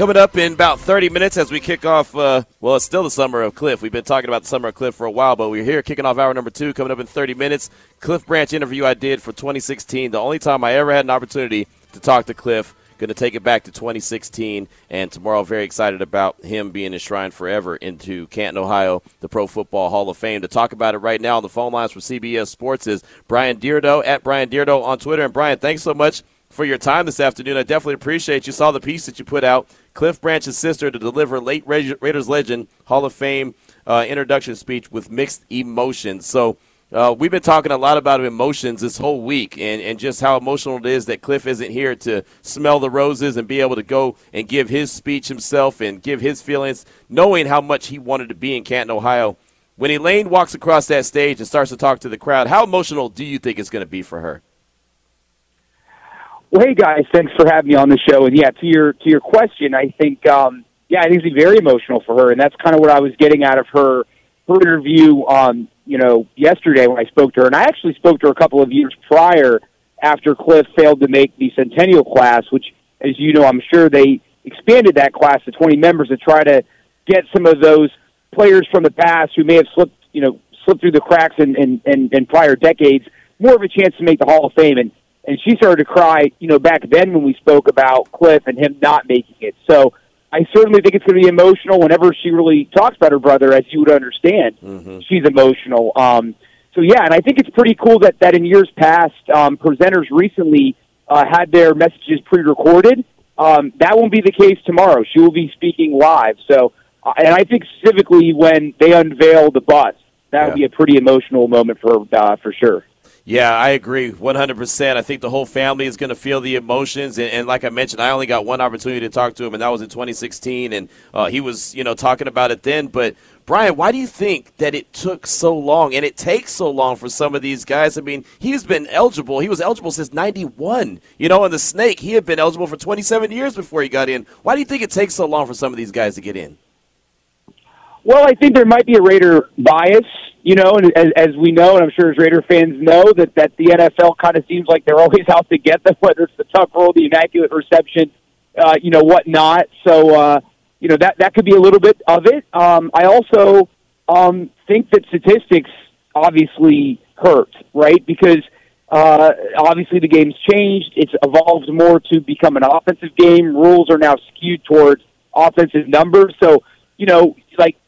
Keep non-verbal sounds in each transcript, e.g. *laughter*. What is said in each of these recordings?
Coming up in about 30 minutes as we kick off, uh, well, it's still the summer of Cliff. We've been talking about the summer of Cliff for a while, but we're here kicking off hour number two, coming up in 30 minutes. Cliff Branch interview I did for 2016, the only time I ever had an opportunity to talk to Cliff. Going to take it back to 2016, and tomorrow, very excited about him being enshrined forever into Canton, Ohio, the Pro Football Hall of Fame. To talk about it right now on the phone lines for CBS Sports is Bryan DeArdo at Bryan DeArdo on Twitter. And Brian, thanks so much for your time this afternoon. I definitely appreciate you. Saw the piece that you put out Cliff Branch's sister to deliver late Raiders legend Hall of Fame uh, introduction speech with mixed emotions. So uh, we've been talking a lot about emotions this whole week and, and just how emotional it is that Cliff isn't here to smell the roses and be able to go and give his speech himself and give his feelings, knowing how much he wanted to be in Canton, Ohio. When Elaine walks across that stage and starts to talk to the crowd, how emotional do you think it's going to be for her? Well, hey guys, thanks for having me on the show. And yeah, to your to your question, I think um, yeah, I think it's very emotional for her, and that's kind of what I was getting out of her her interview. Um, you know, yesterday when I spoke to her, and I actually spoke to her a couple of years prior after Cliff failed to make the Centennial class, which, as you know, I'm sure they expanded that class to 20 members to try to get some of those players from the past who may have slipped, you know, slipped through the cracks in, in, in, in prior decades more of a chance to make the Hall of Fame. And and she started to cry, you know, back then when we spoke about Cliff and him not making it. So I certainly think it's going to be emotional whenever she really talks about her brother, as you would understand. Mm-hmm. She's emotional. Um, so yeah, and I think it's pretty cool that that in years past, um, presenters recently uh, had their messages pre-recorded. Um, that won't be the case tomorrow. She will be speaking live. So, uh, and I think specifically when they unveil the bus, that yeah. would be a pretty emotional moment for uh, for sure. Yeah, I agree 100%. I think the whole family is going to feel the emotions. And, and, like I mentioned, I only got one opportunity to talk to him, and that was in 2016. And uh, he was, you know, talking about it then. But, Brian, why do you think that it took so long and it takes so long for some of these guys? I mean, he's been eligible. He was eligible since 91. You know, and the Snake, he had been eligible for 27 years before he got in. Why do you think it takes so long for some of these guys to get in? Well, I think there might be a Raider bias you know, and as, as we know, and I'm sure as Raider fans know, that that the NFL kind of seems like they're *laughs* always out to get them, whether it's the tuck rule, the immaculate reception, uh, you know, whatnot. So, uh, you know, that that could be a little bit of it. Um, I also um, think that statistics obviously hurt, right? Because uh, obviously the game's changed. It's evolved more to become an offensive game. Rules are now skewed towards offensive numbers. So, you know,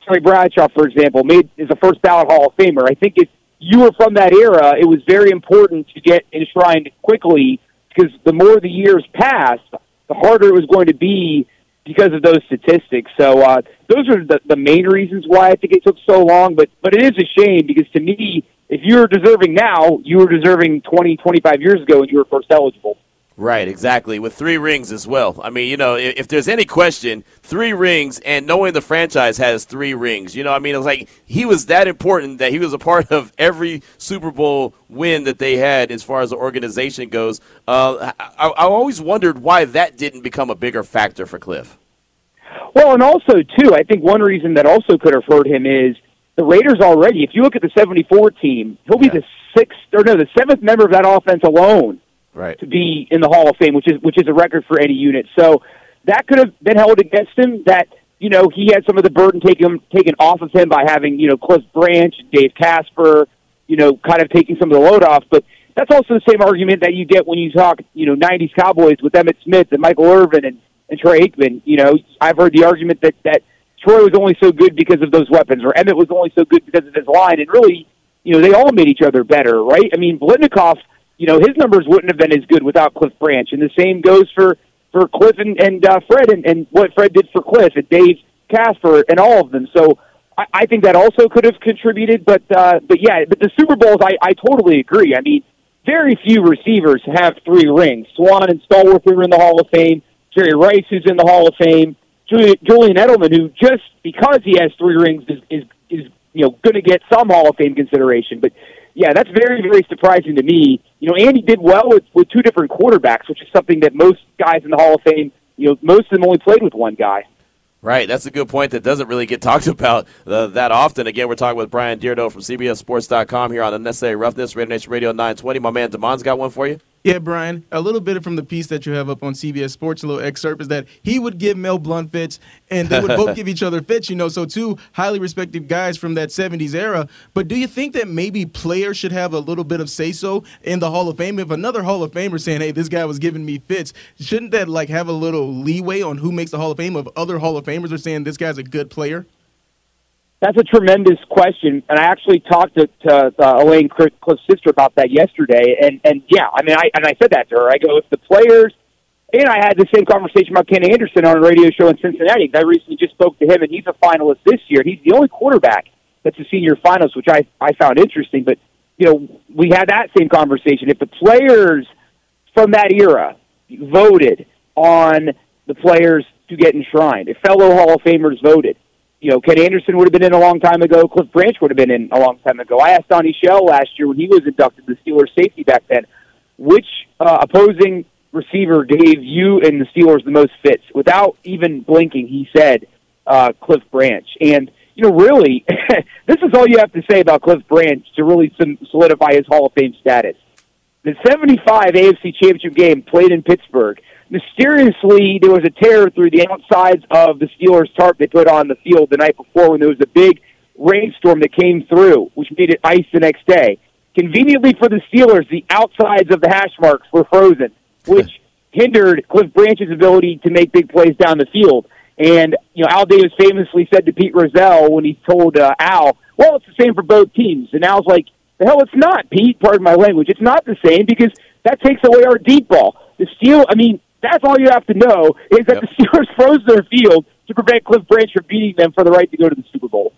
Terry Bradshaw, for example, made is a first ballot Hall of Famer. I think if you were from that era, it was very important to get enshrined quickly because the more the years passed, the harder it was going to be because of those statistics. So uh, those are the, the main reasons why I think it took so long. But but it is a shame because to me, if you were deserving now, you were deserving 20, 25 years ago when you were first eligible. Right, exactly. With three rings as well. I mean, you know, if, if, there's any question, three rings and knowing the franchise has three rings, you know, I mean, it's like he was that important that he was a part of every Super Bowl win that they had as far as the organization goes. Uh, I, I always wondered why that didn't become a bigger factor for Cliff. Well, and also, too, I think one reason that also could have hurt him is the Raiders already, if you look at the 74 team, he'll be yeah. the sixth, or no, the seventh member of that offense alone right. to be in the Hall of Fame, which is which is a record for any unit. So that could have been held against him. That you know he had some of the burden taken taken off of him by having you know Cliff Branch, Dave Casper, you know, kind of taking some of the load off. But that's also the same argument that you get when you talk you know '90s Cowboys with Emmitt Smith and Michael Irvin and and Troy Aikman. You know, I've heard the argument that that Troy was only so good because of those weapons, or Emmitt was only so good because of his line, and really, you know, they all made each other better, right? I mean, Biletnikoff you know, his numbers wouldn't have been as good without Cliff Branch. And the same goes for, for Cliff and, and uh, Fred and, and what Fred did for Cliff and Dave Casper and all of them. So I, I think that also could have contributed. But, uh, but yeah, but the Super Bowls, I, I totally agree. I mean, very few receivers have three rings. Swann and Stallworth are in the Hall of Fame. Jerry Rice, who's in the Hall of Fame. Julian Edelman, who just because he has three rings is is, is you know going to get some Hall of Fame consideration. But yeah, that's very very surprising to me. You know, Andy did well with with two different quarterbacks, which is something that most guys in the Hall of Fame, you know, most of them only played with one guy. Right, that's a good point that doesn't really get *laughs* talked about uh, that often. Again, we're talking with Bryan DeArdo from CBSSports.com here on Unnecessary Roughness, Raider Nation Radio 920. My man Damon's got one for you. Yeah, Brian, a little bit from the piece that you have up on CBS Sports, a little excerpt is that he would give Mel Blount fits, and they would both *laughs* give each other fits, you know. So, two highly respected guys from that 70s era. But do you think that maybe players should have a little bit of say so in the Hall of Fame? If another Hall of Famer is saying, hey, this guy was giving me fits, shouldn't that like have a little leeway on who makes the Hall of Fame if other Hall of Famers are saying this guy's a good player? That's a tremendous question, and I actually talked to, to uh, Elaine Cliff's sister about that yesterday. And and yeah, I mean, I and I said that to her. I go, if the players, and I had the same conversation about Kenny Anderson on a radio show in Cincinnati. I recently just spoke to him, and he's a finalist this year. He's the only quarterback that's a senior finalist, which I I found interesting. But you know, we had that same conversation. If the players from that era voted on the players to get enshrined, if fellow Hall of Famers voted you know, Ken Anderson would have been in a long time ago. Cliff Branch would have been in a long time ago. I asked Donnie Shell last year when he was inducted, the Steelers safety back then, which uh, opposing receiver gave you and the Steelers the most fits. Without even blinking, he said uh, Cliff Branch. And, you know, really, *laughs* this is all you have to say about Cliff Branch to really solidify his Hall of Fame status. The 75 AFC Championship game played in Pittsburgh – mysteriously there was a tear through the outsides of the Steelers tarp they put on the field the night before when there was a big rainstorm that came through, which made it ice the next day. Conveniently for the Steelers, the outsides of the hash marks were frozen, which *laughs* hindered Cliff Branch's ability to make big plays down the field. And you know, Al Davis famously said to Pete Rozelle when he told uh, Al, "Well, it's the same for both teams." And Al's like, "The hell, it's not, Pete. Pardon my language. It's not the same because that takes away our deep ball. The Steel, I mean, that's all you have to know is that yep. the Steelers *laughs* froze their field to prevent Cliff Branch from beating them for the right to go to the Super Bowl.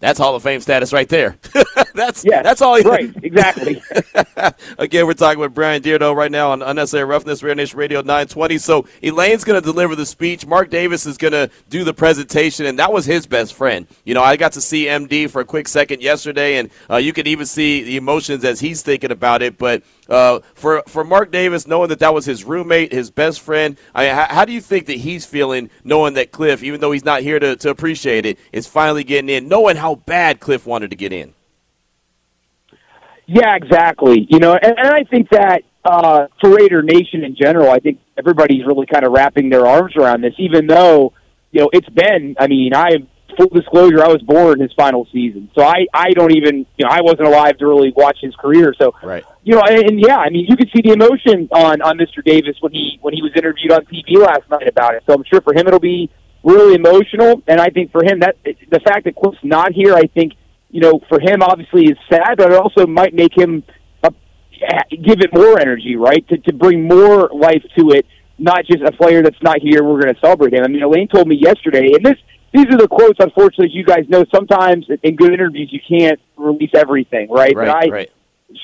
That's Hall of Fame status right there. *laughs* that's yeah, that's all. right, exactly. *laughs* Again, we're talking with Bryan DeArdo right now on Unnecessary Roughness, Raider Nation Radio 920. So Elaine's going to deliver the speech. Mark Davis is going to do the presentation, and that was his best friend. You know, I got to see MD for a quick second yesterday, and uh, you could even see the emotions as he's thinking about it. But uh, for for Mark Davis, knowing that that was his roommate, his best friend, I mean, how, how, do you think that he's feeling knowing that Cliff, even though he's not here to, to appreciate it, is finally getting in, knowing how bad Cliff wanted to get in? Yeah, exactly. You know, and, and I think that uh, for Raider Nation in general, I think everybody's really kind of wrapping their arms around this, even though you know it's been. I mean, I full disclosure, I was born his final season, so I I don't even you know I wasn't alive to really watch his career. So right. you know, and, and yeah, I mean, you could see the emotion on on Mr. Davis when he when he was interviewed on TV last night about it. So I'm sure for him it'll be really emotional, and I think for him that the fact that Cliff's not here, I think you know for him obviously is sad, but it also might make him a, give it more energy, right? To to bring more life to it not just a player that's not here. We're going to celebrate him. I mean, Elaine told me yesterday, and this these are the quotes. Unfortunately, you guys know sometimes in good interviews you can't release everything, right? Right. But I, right.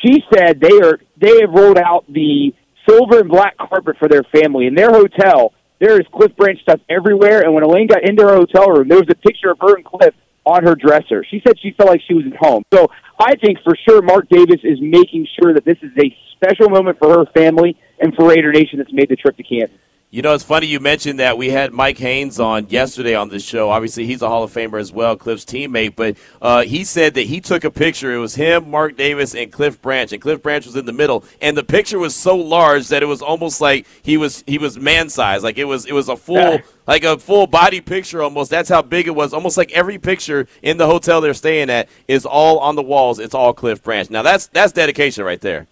She said they are they have rolled out the silver and black carpet for their family in their hotel. There is Cliff Branch stuff everywhere, and when Elaine got into her hotel room, there was a picture of her and Cliff on her dresser. She said she felt like she was at home. So I think for sure Mark Davis is making sure that this is a special moment for her family and for Raider Nation that's made the trip to Kansas. You know, it's funny you mentioned that we had Mike Haynes on yesterday on the show. Obviously, he's a Hall of Famer as well, Cliff's teammate. But uh, he said that he took a picture. It was him, Mark Davis, and Cliff Branch, and Cliff Branch was in the middle. And the picture was so large that it was almost like he was he was man size. Like it was it was a full like a full body picture almost. That's how big it was. Almost like every picture in the hotel they're staying at is all on the walls. It's all Cliff Branch. Now that's that's dedication right there.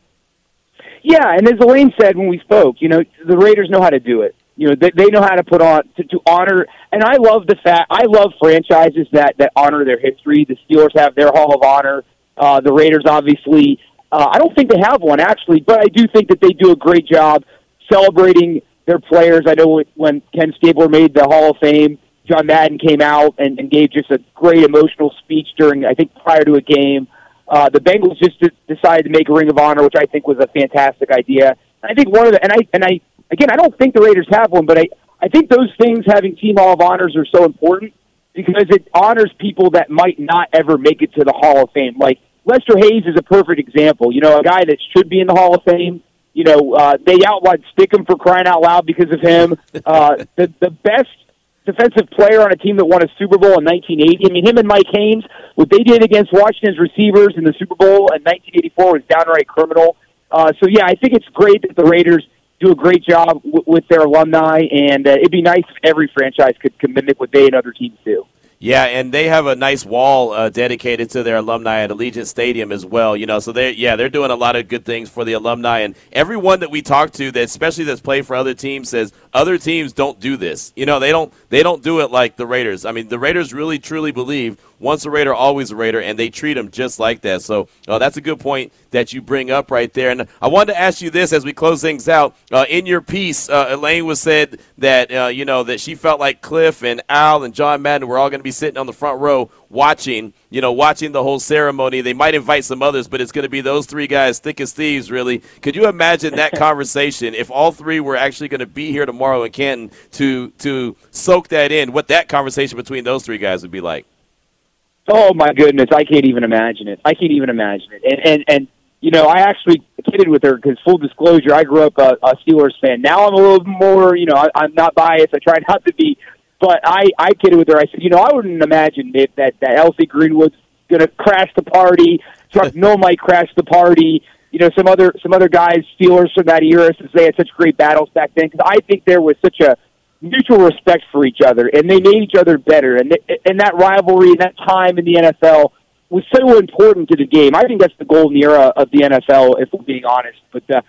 Yeah, and as Elaine said when we spoke, you know, the Raiders know how to do it. You know, they, they know how to put on to, to honor. And I love the fact I love franchises that that honor their history. The Steelers have their Hall of Honor. Uh, the Raiders, obviously, uh, I don't think they have one actually, but I do think that they do a great job celebrating their players. I know when Ken Stabler made the Hall of Fame, John Madden came out and, and gave just a great emotional speech during, I think, prior to a game. Uh, the Bengals just decided to make a Ring of Honor, which I think was a fantastic idea. I think one of the and I and I again I don't think the Raiders have one, but I I think those things, having team Hall of Honors, are so important because it honors people that might not ever make it to the Hall of Fame. Like Lester Hayes is a perfect example. You know, a guy that should be in the Hall of Fame. You know, uh, they outlawed Stickum for crying out loud because of him. Uh, the the best defensive player on a team that won a Super Bowl in 1980. I mean, him and Mike Haynes, what they did against Washington's receivers in the Super Bowl in 1984 was downright criminal. Uh, so yeah, I think it's great that the Raiders do a great job w- with their alumni, and uh, it'd be nice if every franchise could, mimic what they and other teams do. Yeah, and they have a nice wall uh, dedicated to their alumni at Allegiant Stadium as well. You know, so they yeah they're doing a lot of good things for the alumni, and everyone that we talk to, that especially that's played for other teams, says other teams don't do this. You know, they don't they don't do it like the Raiders. I mean, the Raiders really truly believe once a Raider, always a Raider, and they treat them just like that. So uh, that's a good point that you bring up right there. And I wanted to ask you this as we close things out. Uh, in your piece, uh, Elaine was said that uh, you know that she felt like Cliff and Al and John Madden were all going to be sitting on the front row watching, you know, watching the whole ceremony. They might invite some others, but it's going to be those three guys, thick as thieves, really. Could you imagine that *laughs* conversation if all three were actually going to be here tomorrow in Canton to to soak that in? What that conversation between those three guys would be like? Oh my goodness, I can't even imagine it. I can't even imagine it. And and and you know, I actually kidded with her because full disclosure, I grew up a, a Steelers fan. Now I'm a little more, you know, I, I'm not biased. I try *laughs* not to be, but I I kidded with her. I said, you know, I wouldn't imagine if that that L.C. Greenwood's going to crash the party. Chuck *laughs* Noll might crash the party. You know, some other some other guys, Steelers from that era, since they had such great battles back then. Because I think there was such a mutual respect for each other, and they made each other better. And and that rivalry and that time in the NFL was so important to the game. I think that's the golden era of the NFL, if we're being honest. But uh,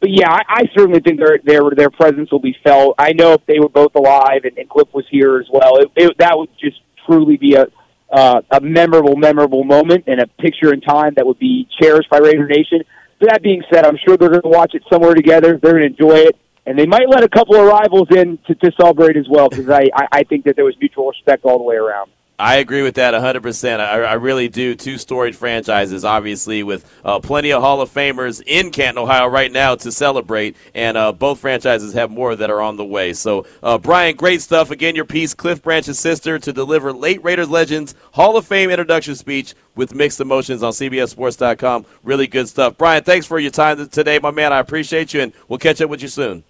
but yeah, I, I certainly think their their their presence will be felt. I know if they were both alive and, and Cliff was here as well, it, it, that would just truly be a uh, a memorable, memorable moment and a picture in time that would be cherished by Raider Nation. But that being said, I'm sure they're going to watch it somewhere together. They're going to enjoy it and they might let a couple of rivals in to, to celebrate as well because I, I, think that there was mutual respect all the way around. I agree with that 100%. I, I really do. Two storied franchises, obviously, with uh, plenty of Hall of Famers in Canton, Ohio right now to celebrate. And uh, both franchises have more that are on the way. So, uh, Brian, great stuff. Again, your piece, Cliff Branch's sister, to deliver late Raiders legends Hall of Fame introduction speech with mixed emotions on CBSSports.com. Really good stuff. Brian, thanks for your time today, my man. I appreciate you, and we'll catch up with you soon.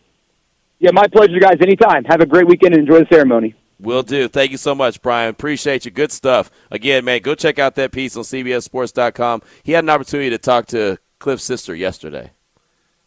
Yeah, my pleasure, guys. Anytime. Have a great weekend and enjoy the ceremony. Will do. Thank you so much, Brian. Appreciate you. Good stuff. Again, man, go check out that piece on CBSSports.com. He had an opportunity to talk to Cliff's sister yesterday.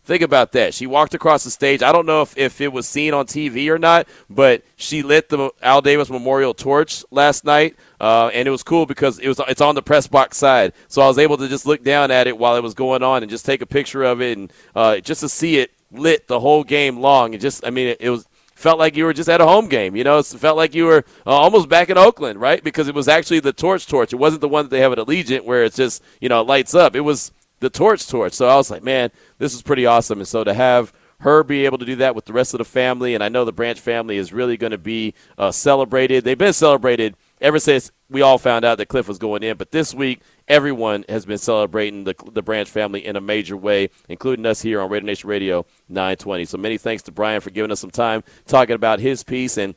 Think about that. She walked across the stage. I don't know if, if it was seen on TV or not, but she lit the Al Davis Memorial torch last night, uh, and it was cool because it was it's on the press box side. So I was able to just look down at it while it was going on and just take a picture of it and uh, just to see it lit the whole game long. It just, I mean, it, it was felt like you were just at a home game. You know, it felt like you were uh, almost back in Oakland, right? Because it was actually the torch torch. It wasn't the one that they have at Allegiant where it's just you know it lights up. It was the torch torch. So I was like, man, this is pretty awesome. And so to have her be able to do that with the rest of the family, and I know the Branch family is really going to be uh, celebrated. They've been celebrated ever since we all found out that Cliff was going in. But this week, everyone has been celebrating the, the Branch family in a major way, including us here on Raider Nation Radio 920. So many thanks to Brian for giving us some time talking about his piece and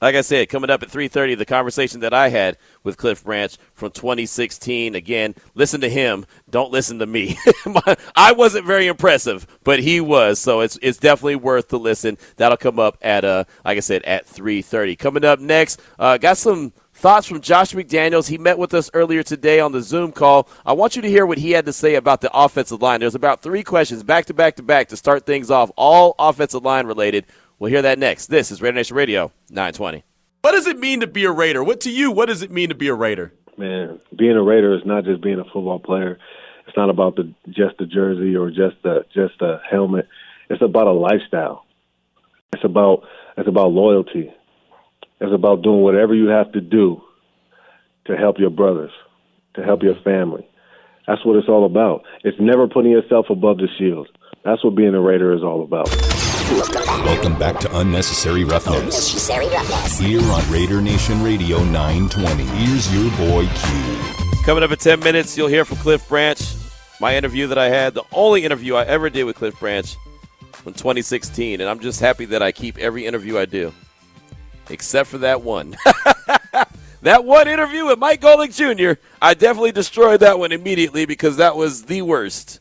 like I said, coming up at 3:30, the conversation that I had with Cliff Branch from 2016. Again, listen to him. Don't listen to me. *laughs* I wasn't very impressive, but he was. So it's it's definitely worth to listen. That'll come up at uh, like I said, at 3:30. Coming up next, uh, got some thoughts from Josh McDaniels. He met with us earlier today on the Zoom call. I want you to hear what he had to say about the offensive line. There's about three questions back to back to back to start things off, all offensive line related. We'll hear that next. This is Raider Nation Radio 920. What does it mean to be a Raider? What to you? What does it mean to be a Raider? Man, being a Raider is not just being a football player. It's not about the just the jersey or just the just the helmet. It's about a lifestyle. It's about it's about loyalty. It's about doing whatever you have to do to help your brothers, to help your family. That's what it's all about. It's never putting yourself above the shield. That's what being a Raider is all about. Welcome back to Unnecessary Roughness. Unnecessary Roughness. Here on Raider Nation Radio 920. Here's your boy Q. Coming up in 10 minutes, you'll hear from Cliff Branch. My interview that I had, the only interview I ever did with Cliff Branch from 2016, and I'm just happy that I keep every interview I do, except for that one. *laughs* that one interview with Mike Golic Jr., I definitely destroyed that one immediately because that was the worst.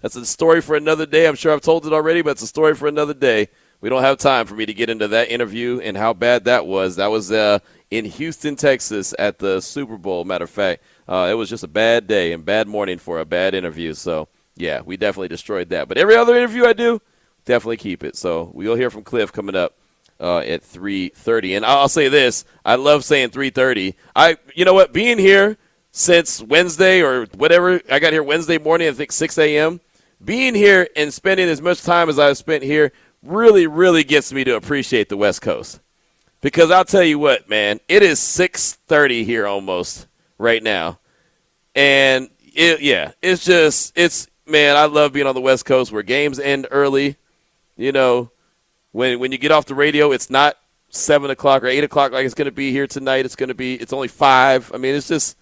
That's a story for another day. I'm sure I've told it already, but it's a story for another day. We don't have time for me to get into that interview and how bad that was. That was uh, in Houston, Texas, at the Super Bowl. Matter of fact, uh, it was just a bad day and bad morning for a bad interview. So yeah, we definitely destroyed that. But every other interview I do, definitely keep it. So we'll hear from Cliff coming up uh, at 3:30. And I'll say this: I love saying 3:30. I, you know what, being here since Wednesday or whatever, I got here Wednesday morning. I think 6 a.m. Being here and spending as much time as I've spent here really, really gets me to appreciate the West Coast. Because I'll tell you what, man, it is 6:30 here almost right now, and it, yeah, it's just it's man, I love being on the West Coast where games end early. You know, when when you get off the radio, it's not seven o'clock or eight o'clock like it's going to be here tonight. It's going to be it's only five. I mean, it's just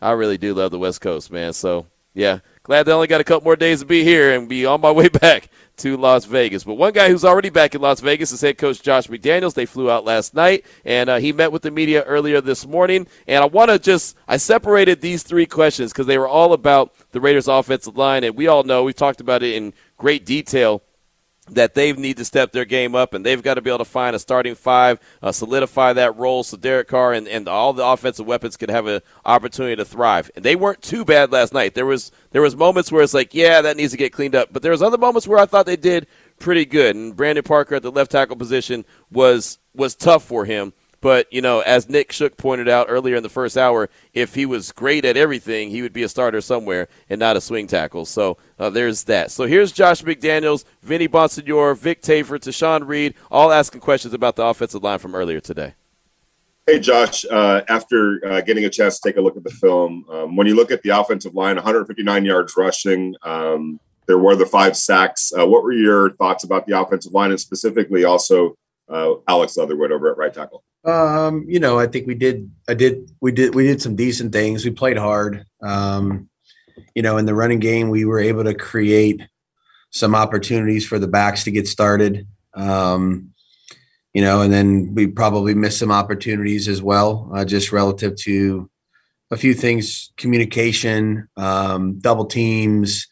I really do love the West Coast, man. So yeah, glad they only got a couple more days to be here and be on my way *laughs* back to Las Vegas. But one guy who's already back in Las Vegas is head coach Josh McDaniels. They flew out last night, and uh, he met with the media earlier this morning. And I want to just I separated these three questions because they were all about the Raiders' offensive line, and we all know we've talked about it in great detail that they need to step their game up and they've got to be able to find a starting five, uh, solidify that role so Derek Carr and, and all the offensive weapons could have an opportunity to thrive. And they weren't too bad last night. There was there was moments where it's like, yeah, that needs to get cleaned up. But there was other moments where I thought they did pretty good. And Brandon Parker at the left tackle position was was tough for him. But, you know, as Nick Shook pointed out earlier in the first hour, if he was great at everything, he would be a starter somewhere and not a swing tackle. So uh, there's that. So here's Josh McDaniels, Vinny Bonsignore, Vic Tafur, Tashan Reed, all asking questions about the offensive line from earlier today. Hey, Josh, uh, after uh, getting a chance to take a look at the film, um, when you look at the offensive line, 159 yards rushing, um, there were the five sacks. Uh, what were your thoughts about the offensive line and specifically also uh, Alex Leatherwood over at right tackle? Um, you know, I think we did. I did. We did. We did some decent things. We played hard. Um, you know, in the running game, we were able to create some opportunities for the backs to get started. Um, you know, and then we probably missed some opportunities as well, uh, just relative to a few things, communication, um, double teams.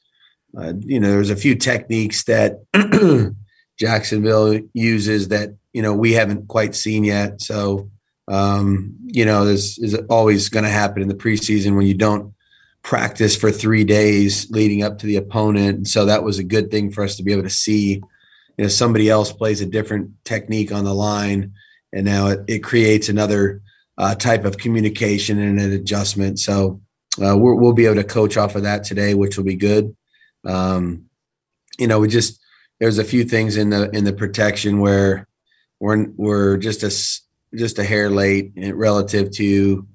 Uh, you know, there's a few techniques that *clears throat* Jacksonville uses that you know we haven't quite seen yet. So um, you know this is always going to happen in the preseason when you don't practice for three days leading up to the opponent. And so that was a good thing for us to be able to see. You know, somebody else plays a different technique on the line, and now it, it creates another uh, type of communication and an adjustment. So uh, we will be able to coach off of that today, which will be good. Um, you know, we just there's a few things in the in the protection where we're we're just a just a hair late relative to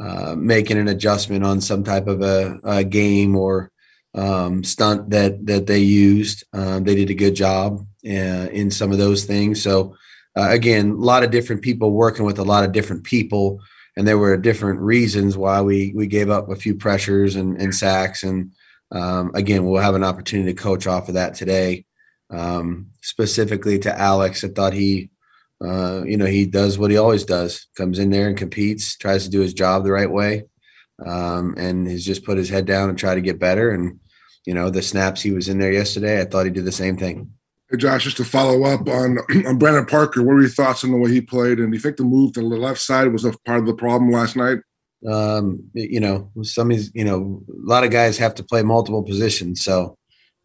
uh, making an adjustment on some type of a, a game or um, stunt that that they used. Um, they did a good job uh, in some of those things. So uh, again, a lot of different people working with a lot of different people, and there were different reasons why we we gave up a few pressures and, and sacks. And um, again, we'll have an opportunity to coach off of that today. Um, specifically to Alex, I thought he uh, you know, he does what he always does: comes in there and competes, tries to do his job the right way, um, and he's just put his head down and try to get better. And you know, the snaps he was in there yesterday, I thought he did the same thing. Hey Josh, just to follow up on *clears throat* on Brandon Parker, what were your thoughts on the way he played? And do you think the move to the left side was a part of the problem last night? Um, you know, some you know, a lot of guys have to play multiple positions, so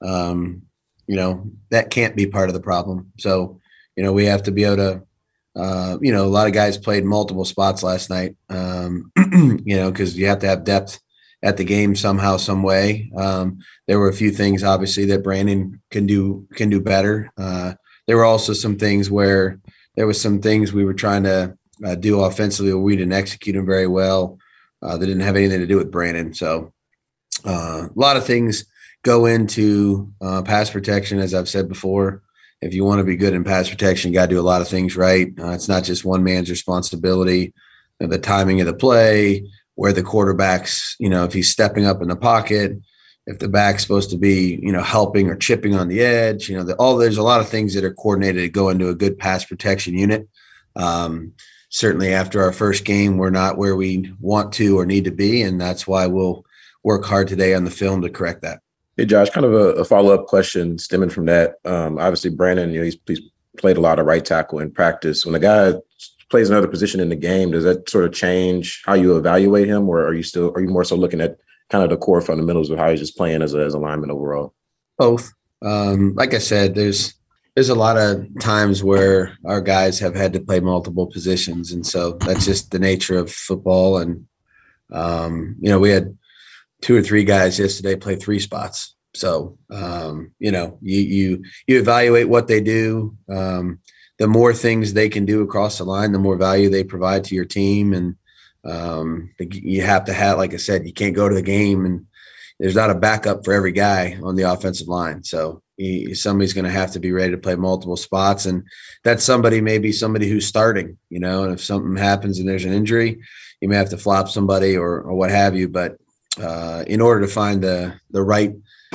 um, you know that can't be part of the problem. So you know, we have to be able to uh, you know, a lot of guys played multiple spots last night. Um, *clears throat* you know, because you have to have depth at the game somehow, some way. Um, there were a few things, obviously, that Brandon can do can do better. Uh, there were also some things where there was some things we were trying to uh, do offensively where we didn't execute them very well. Uh, that didn't have anything to do with Brandon. So uh, a lot of things go into uh, pass protection, as I've said before if you want to be good in pass protection, you got to do a lot of things right. Uh, it's not just one man's responsibility. You know, the timing of the play, where the quarterback's, you know, if he's stepping up in the pocket, if the back's supposed to be, you know, helping or chipping on the edge, you know, the, all there's a lot of things that are coordinated to go into a good pass protection unit. Um, certainly after our first game, we're not where we want to or need to be. And that's why we'll work hard today on the film to correct that. Hey, Josh, kind of a, a follow up question stemming from that. Um, obviously, Brandon, you know, he's, he's played a lot of right tackle in practice. When a guy plays another position in the game, does that sort of change how you evaluate him, or are you still are you more so looking at kind of the core fundamentals of how he's just playing as a, as a lineman overall? Both. Um, like I said, there's there's a lot of times where our guys have had to play multiple positions, and so that's just the nature of football. And um, you know, we had two or three guys yesterday play three spots. So um, you know, you you you evaluate what they do. Um, the more things they can do across the line, the more value they provide to your team, and um, you have to have, like I said, you can't go to the game and there's not a backup for every guy on the offensive line. So he, somebody's going to have to be ready to play multiple spots, and that somebody may be somebody who's starting, you know. And if something happens and there's an injury, you may have to flop somebody or, or what have you. But uh, in order to find the the right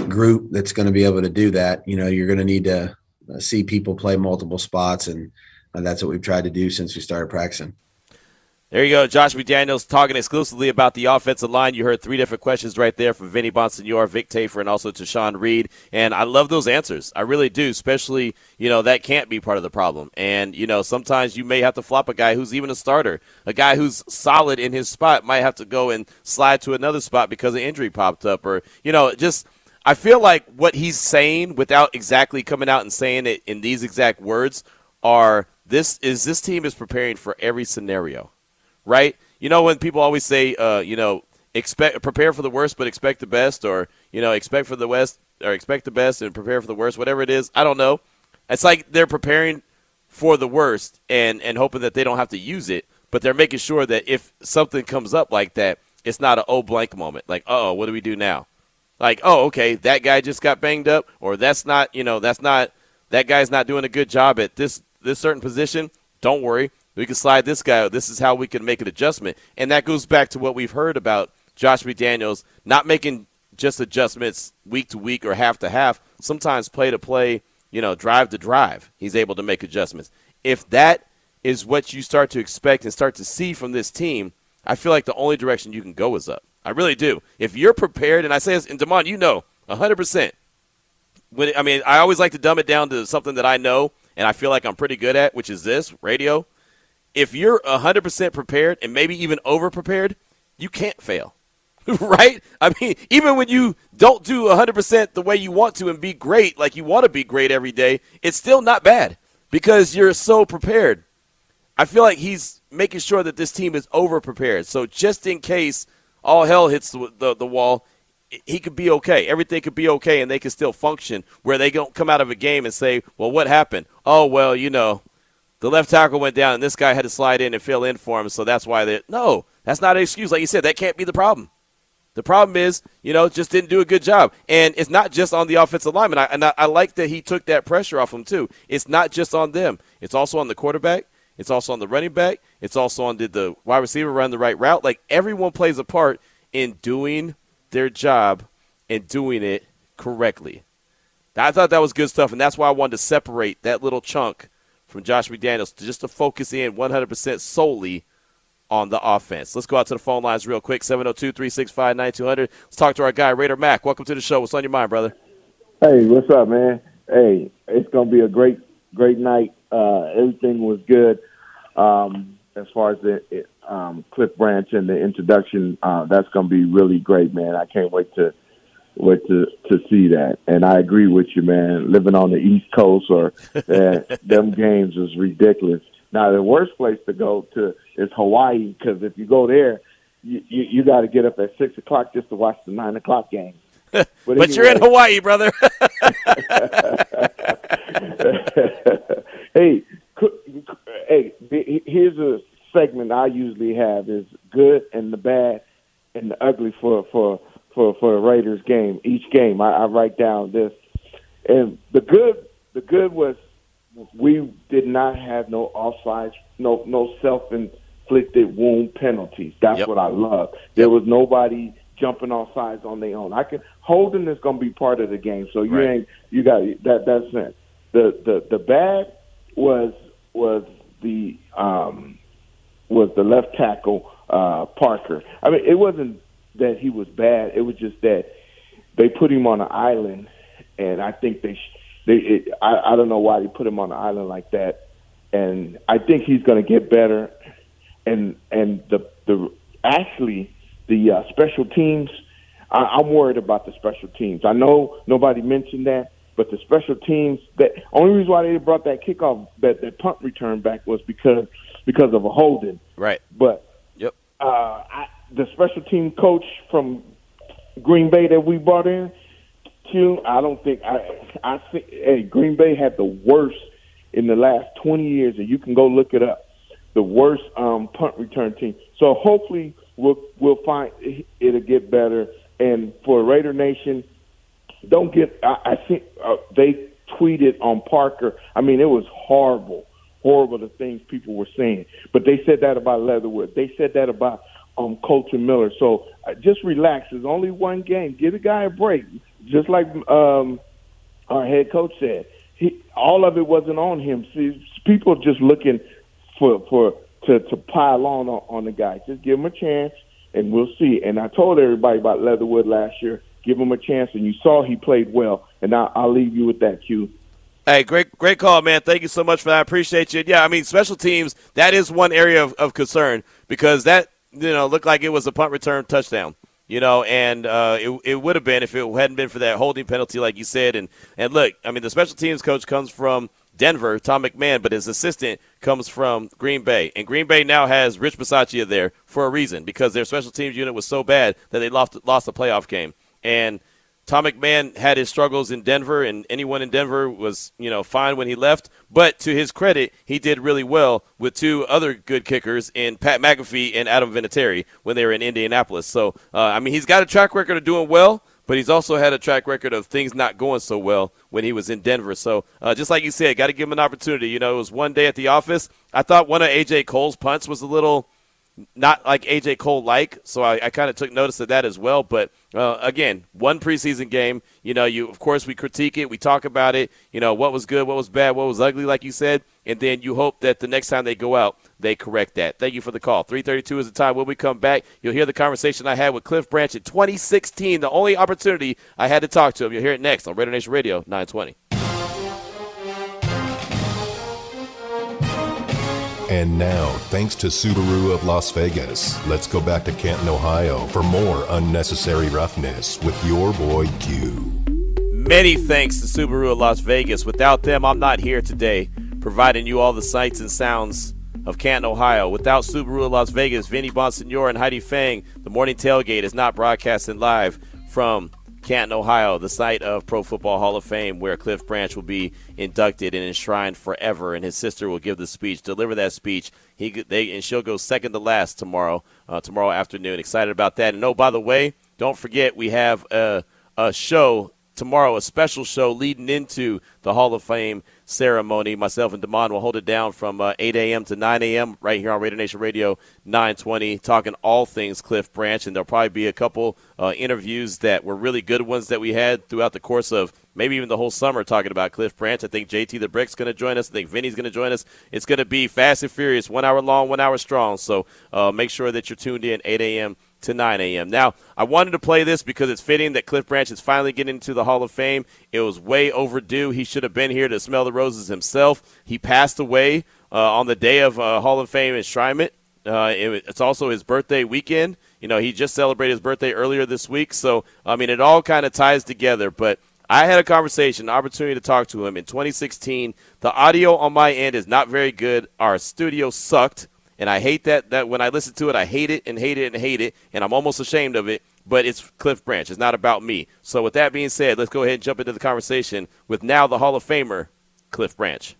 group that's going to be able to do that, you know, you're going to need to uh, see people play multiple spots, and, and that's what we've tried to do since we started practicing. There you go, Josh McDaniels talking exclusively about the offensive line. You heard three different questions right there from Vinny Bonsignore, Vic Tafur, and also Tashan Reed. And I love those answers. I really do, especially, you know, that can't be part of the problem. And, you know, sometimes you may have to flop a guy who's even a starter. A guy who's solid in his spot might have to go and slide to another spot because an injury popped up. Or, you know, just I feel like what he's saying without exactly coming out and saying it in these exact words are this is this team is preparing for every scenario right? You know when people always say, uh, you know, expect prepare for the worst but expect the best, or you know, expect for the west or expect the best and prepare for the worst, whatever it is. I don't know. It's like they're preparing for the worst and and hoping that they don't have to use it, but they're making sure that if something comes up like that, it's not an oh blank moment. Like, oh, what do we do now? Like, oh, okay, that guy just got banged up, or that's not, you know, that's not that guy's not doing a good job at this this certain position. Don't worry, we can slide this guy. This is how we can make an adjustment. And that goes back to what we've heard about Josh McDaniels not making just adjustments week to week or half to half. Sometimes play to play, you know, drive to drive. He's able to make adjustments. If that is what you start to expect and start to see from this team, I feel like the only direction you can go is up. I really do. If you're prepared, and I say this, and Damon, you know, 100%. When I mean, I always like to dumb it down to something that I know and I feel like I'm pretty good at, which is this radio if you're 100% prepared and maybe even over prepared, you can't fail. *laughs* right? I mean, even when you don't do 100% the way you want to and be great, like you want to be great every day, it's still not bad because you're so prepared. I feel like he's making sure that this team is over prepared. So just in case all hell hits the, the, the wall, he could be okay. Everything could be okay, and they can still function where they don't come out of a game and say, well, what happened? Oh, well, you know, the left tackle went down, and this guy had to slide in and fill in for him. So that's why they no, that's not an excuse. Like you said, that can't be the problem. The problem is, you know, just didn't do a good job, and it's not just on the offensive lineman. I, and I, I like that he took that pressure off them too. It's not just on them; it's also on the quarterback. It's also on the running back. It's also on did the wide receiver run the right route. Like everyone plays a part in doing their job and doing it correctly. I thought that was good stuff, and that's why I wanted to separate that little chunk from Josh McDaniels just to focus in 100% solely on the offense. Let's go out to the phone lines real quick 702 365 9200. Let's talk to our guy, Raider Mac. Welcome to the show. What's on your mind, brother? Hey, what's up, man? Hey, it's going to be a great, great night. Uh, everything was good. Um, as far as the um, Cliff Branch and the introduction, uh, that's going to be really great, man. I can't wait to with to to see that. And I agree with you, man. Living on the East Coast or uh, *laughs* them games is ridiculous. Now the worst place to go to is Hawaii because if you go there, you you, you got to get up at six o'clock just to watch the nine o'clock game. *laughs* But, but anyway, you're in *laughs* Hawaii, brother. hey, hey, here's a segment I usually have: is good and the bad and the ugly for for for for the Raiders game. Each game, I, I write down this, and the good the good was we did not have no offsides, no no self inflicted wound penalties. That's yep. what I love. There was nobody jumping off sides on their own. I can holding is going to be part of the game. So you Right. ain't you got that. That's it. The the the bad was was the um was the left tackle uh Parker. I mean, it wasn't that he was bad. It was just that they put him on an island, and I think they sh- they it, I I don't know why they put him on an island like that. And I think he's going to get better. And and the the actually the uh, special teams. I, I'm worried about the special teams. I know nobody mentioned that, but the special teams. That only reason why they brought that kickoff that that punt return back was because because of a holding. Right. But Yep. uh, I, the special team coach from Green Bay that we brought in, Q, I don't think I I think hey, Green Bay had the worst in the last twenty years, and you can go look it up. The worst um, punt return team. So hopefully we'll we'll find it'll get better. And for Raider Nation, don't get. I, I think uh, they tweeted on Parker. I mean, it was horrible, horrible the things people were saying. But they said that about Leatherwood. They said that about um, Kolton Miller. So uh, just relax. There's only one game. Give the guy a break. Just like um, our head coach said, he all of it wasn't on him. See, people are just looking for for to to pile on on, on the guy. Just give him a chance, and we'll see. And I told everybody about Leatherwood last year. Give him a chance, and you saw he played well. And I, I'll leave you with that, Q. Hey, great, great call, man. Thank you so much for that. I appreciate you. Yeah, I mean, special teams, that is one area of, of concern because that, you know, looked like it was a punt return touchdown, you know, and uh, it, it would have been if it hadn't been for that holding penalty, like you said. And, and look, I mean, the special teams coach comes from Denver, Tom McMahon, but his assistant comes from Green Bay. And Green Bay now has Rich Bisaccia there for a reason because their special teams unit was so bad that they lost, lost a playoff game. And Tom McMahon had his struggles in Denver, and anyone in Denver was, you know, fine when he left. But to his credit, he did really well with two other good kickers in Pat McAfee and Adam Vinatieri when they were in Indianapolis. So, uh, I mean, he's got a track record of doing well, but he's also had a track record of things not going so well when he was in Denver. So, uh, just like you said, got to give him an opportunity. You know, it was one day at the office. I thought one of AJ Cole's punts was a little not like AJ Cole like, so I, I kind of took notice of that as well. But uh, again, one preseason game, you know, you of course we critique it, we talk about it, you know, what was good, what was bad, what was ugly, like you said, and then you hope that the next time they go out, they correct that. Thank you for the call. 3:32 is the time. When we come back, you'll hear the conversation I had with Cliff Branch in 2016, the only opportunity I had to talk to him. You'll hear it next on Raider Nation Radio 920. And now, thanks to Subaru of Las Vegas, let's go back to Canton, Ohio for more unnecessary roughness with your boy Q. Many thanks to Subaru of Las Vegas. Without them, I'm not here today, providing you all the sights and sounds of Canton, Ohio. Without Subaru of Las Vegas, Vinny Bonsignore and Heidi Fang, the morning tailgate is not broadcasting live from Canton, Ohio, the site of Pro Football Hall of Fame, where Cliff Branch will be inducted and enshrined forever, and his sister will give the speech, deliver that speech. He they and she'll go second to last tomorrow, uh, tomorrow afternoon. Excited about that. And oh, by the way, don't forget we have a, a show tomorrow, a special show leading into the Hall of Fame ceremony. Myself and Damon will hold it down from uh, 8 a.m. to 9 a.m. right here on Raider Nation Radio 920, talking all things Cliff Branch. And there'll probably be a couple uh, interviews that were really good ones that we had throughout the course of maybe even the whole summer talking about Cliff Branch. I think JT the Brick's going to join us. I think Vinny's going to join us. It's going to be fast and furious, one hour long, one hour strong. So uh, make sure that you're tuned in 8 a.m. to 9 a.m. Now, I wanted to play this because it's fitting that Cliff Branch is finally getting into the Hall of Fame. It was way overdue. He should have been here to smell the roses himself. He passed away uh, on the day of uh, Hall of Fame enshrinement. Uh, it, it's also his birthday weekend. You know, he just celebrated his birthday earlier this week. So, I mean, it all kind of ties together. But I had a conversation, an opportunity to talk to him in 2016. The audio on my end is not very good. Our studio sucked, and I hate that. That when I listen to it, I hate it and hate it and hate it, and I'm almost ashamed of it. But it's Cliff Branch. It's not about me. So with that being said, let's go ahead and jump into the conversation with now the Hall of Famer, Cliff Branch.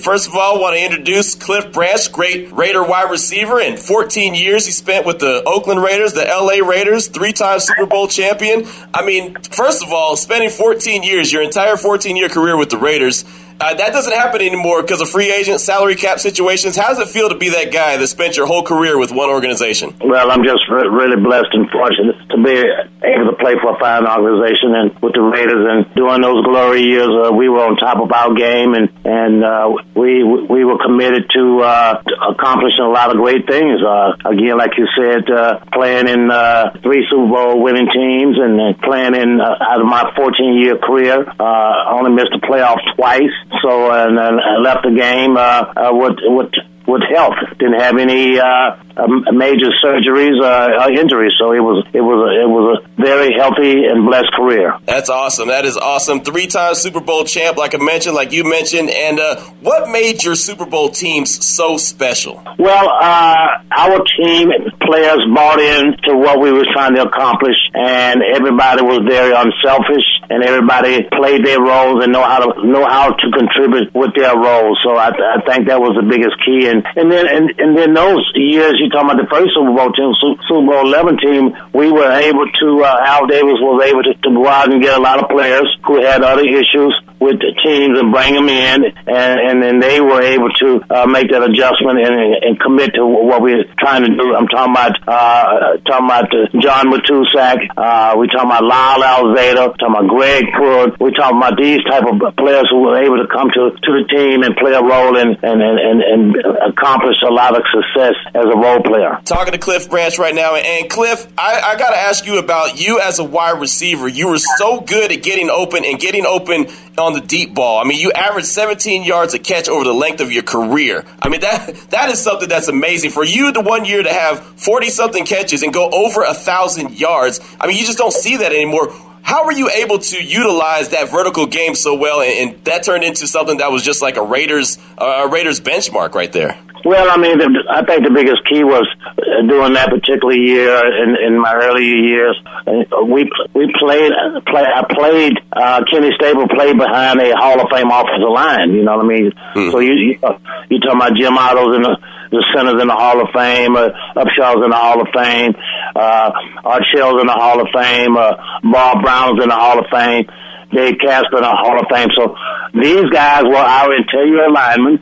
First of all, I want to introduce Cliff Branch, great Raider wide receiver. In 14 years, he spent with the Oakland Raiders, the LA Raiders, three-time Super Bowl champion. I mean, first of all, spending 14 years, your entire 14-year career with the Raiders, Uh, that doesn't happen anymore because of free agent salary cap situations. How does it feel to be that guy that spent your whole career with one organization? Well, I'm just re- really blessed and fortunate to be able to play for a fine organization and with the Raiders. And during those glory years, uh, we were on top of our game, and and uh, we we were committed to, uh, accomplishing a lot of great things. Uh, again, like you said, uh, playing in uh, three Super Bowl winning teams, and playing in uh, out of my 14 year career, uh, only missed the playoffs twice. So and, and left the game uh, uh, with with with health. Didn't have any uh, um, major surgeries uh, or injuries, so it was it was a, it was a very healthy and blessed career. That's awesome. That is awesome. Three-time Super Bowl champ, like I mentioned, like you mentioned. And uh, what made your Super Bowl teams so special? Well, uh, our team players bought into what we were trying to accomplish, and everybody was very unselfish, and everybody played their roles and know how to know how to contribute with their roles. So I, I think that was the biggest key. And and then and, and then those years you talking about the first Super Bowl team, Super Bowl eleven team, we were able to. Uh, Al Davis was able to, to go out and get a lot of players who had other issues with the teams and bring them in, and and then they were able to uh, make that adjustment and, and commit to what we we're trying to do. I'm talking about uh, talking about John Matuszak, Uh, we talking about Lyle Alzado. Talking about Greg Pruitt. we're talking about these type of players who were able to come to to the team and play a role and and and, and accomplish a lot of success as a role player. Talking to Cliff Branch right now, and Cliff, I, I got to ask you about you as a wide receiver. You were so good at getting open and getting open on the deep ball. I mean, you averaged 17 yards a catch over the length of your career. I mean, that *laughs* that is something that's amazing for you. The one year to have 40 something catches and go over a thousand yards. I mean, you just don't see that anymore. How were you able to utilize that vertical game so well, and, and that turned into something that was just like a Raiders uh, a Raiders benchmark right there? Well, I mean, the, I think the biggest key was uh, during that particular year in, in my earlier years. Uh, we we played. Play, I played. Uh, Kenny Stabler played behind a Hall of Fame offensive line. You know what I mean? Mm. So you you, uh, you talking about Jim Otto's and. the the centers in the Hall of Fame, uh, Upshaw's in the Hall of Fame, uh, Art Shell's in the Hall of Fame, uh, Bob Brown's in the Hall of Fame, Dave Casper in the Hall of Fame. So these guys were our interior linemen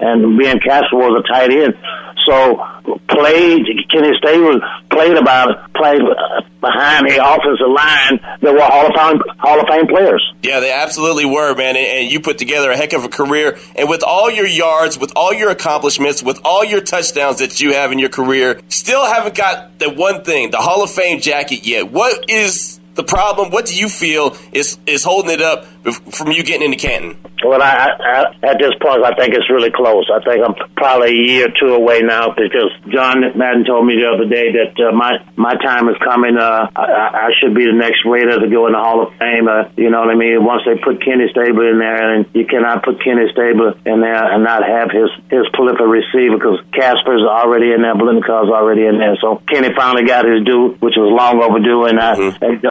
and being Casper was a tight end. So played Kenny Stabler played about played behind the offensive line that were Hall of Fame Hall of Fame players. Yeah, they absolutely were, man. And, and you put together a heck of a career. And with all your yards, with all your accomplishments, with all your touchdowns that you have in your career, still haven't got the one thing, the Hall of Fame jacket yet. What is the problem? What do you feel is is holding it up from you getting into Canton? Well, I, I, at this point, I think it's really close. I think I'm probably a year or two away now because John Madden told me the other day that uh, my my time is coming. Uh, I, I should be the next Raider to go in the Hall of Fame. Uh, you know what I mean? Once they put Kenny Stabler in there, and you cannot put Kenny Stabler in there and not have his his prolific receiver because Casper's already in there, Biletnikoff's already in there. So Kenny finally got his due, which was long overdue, and I. Mm-hmm and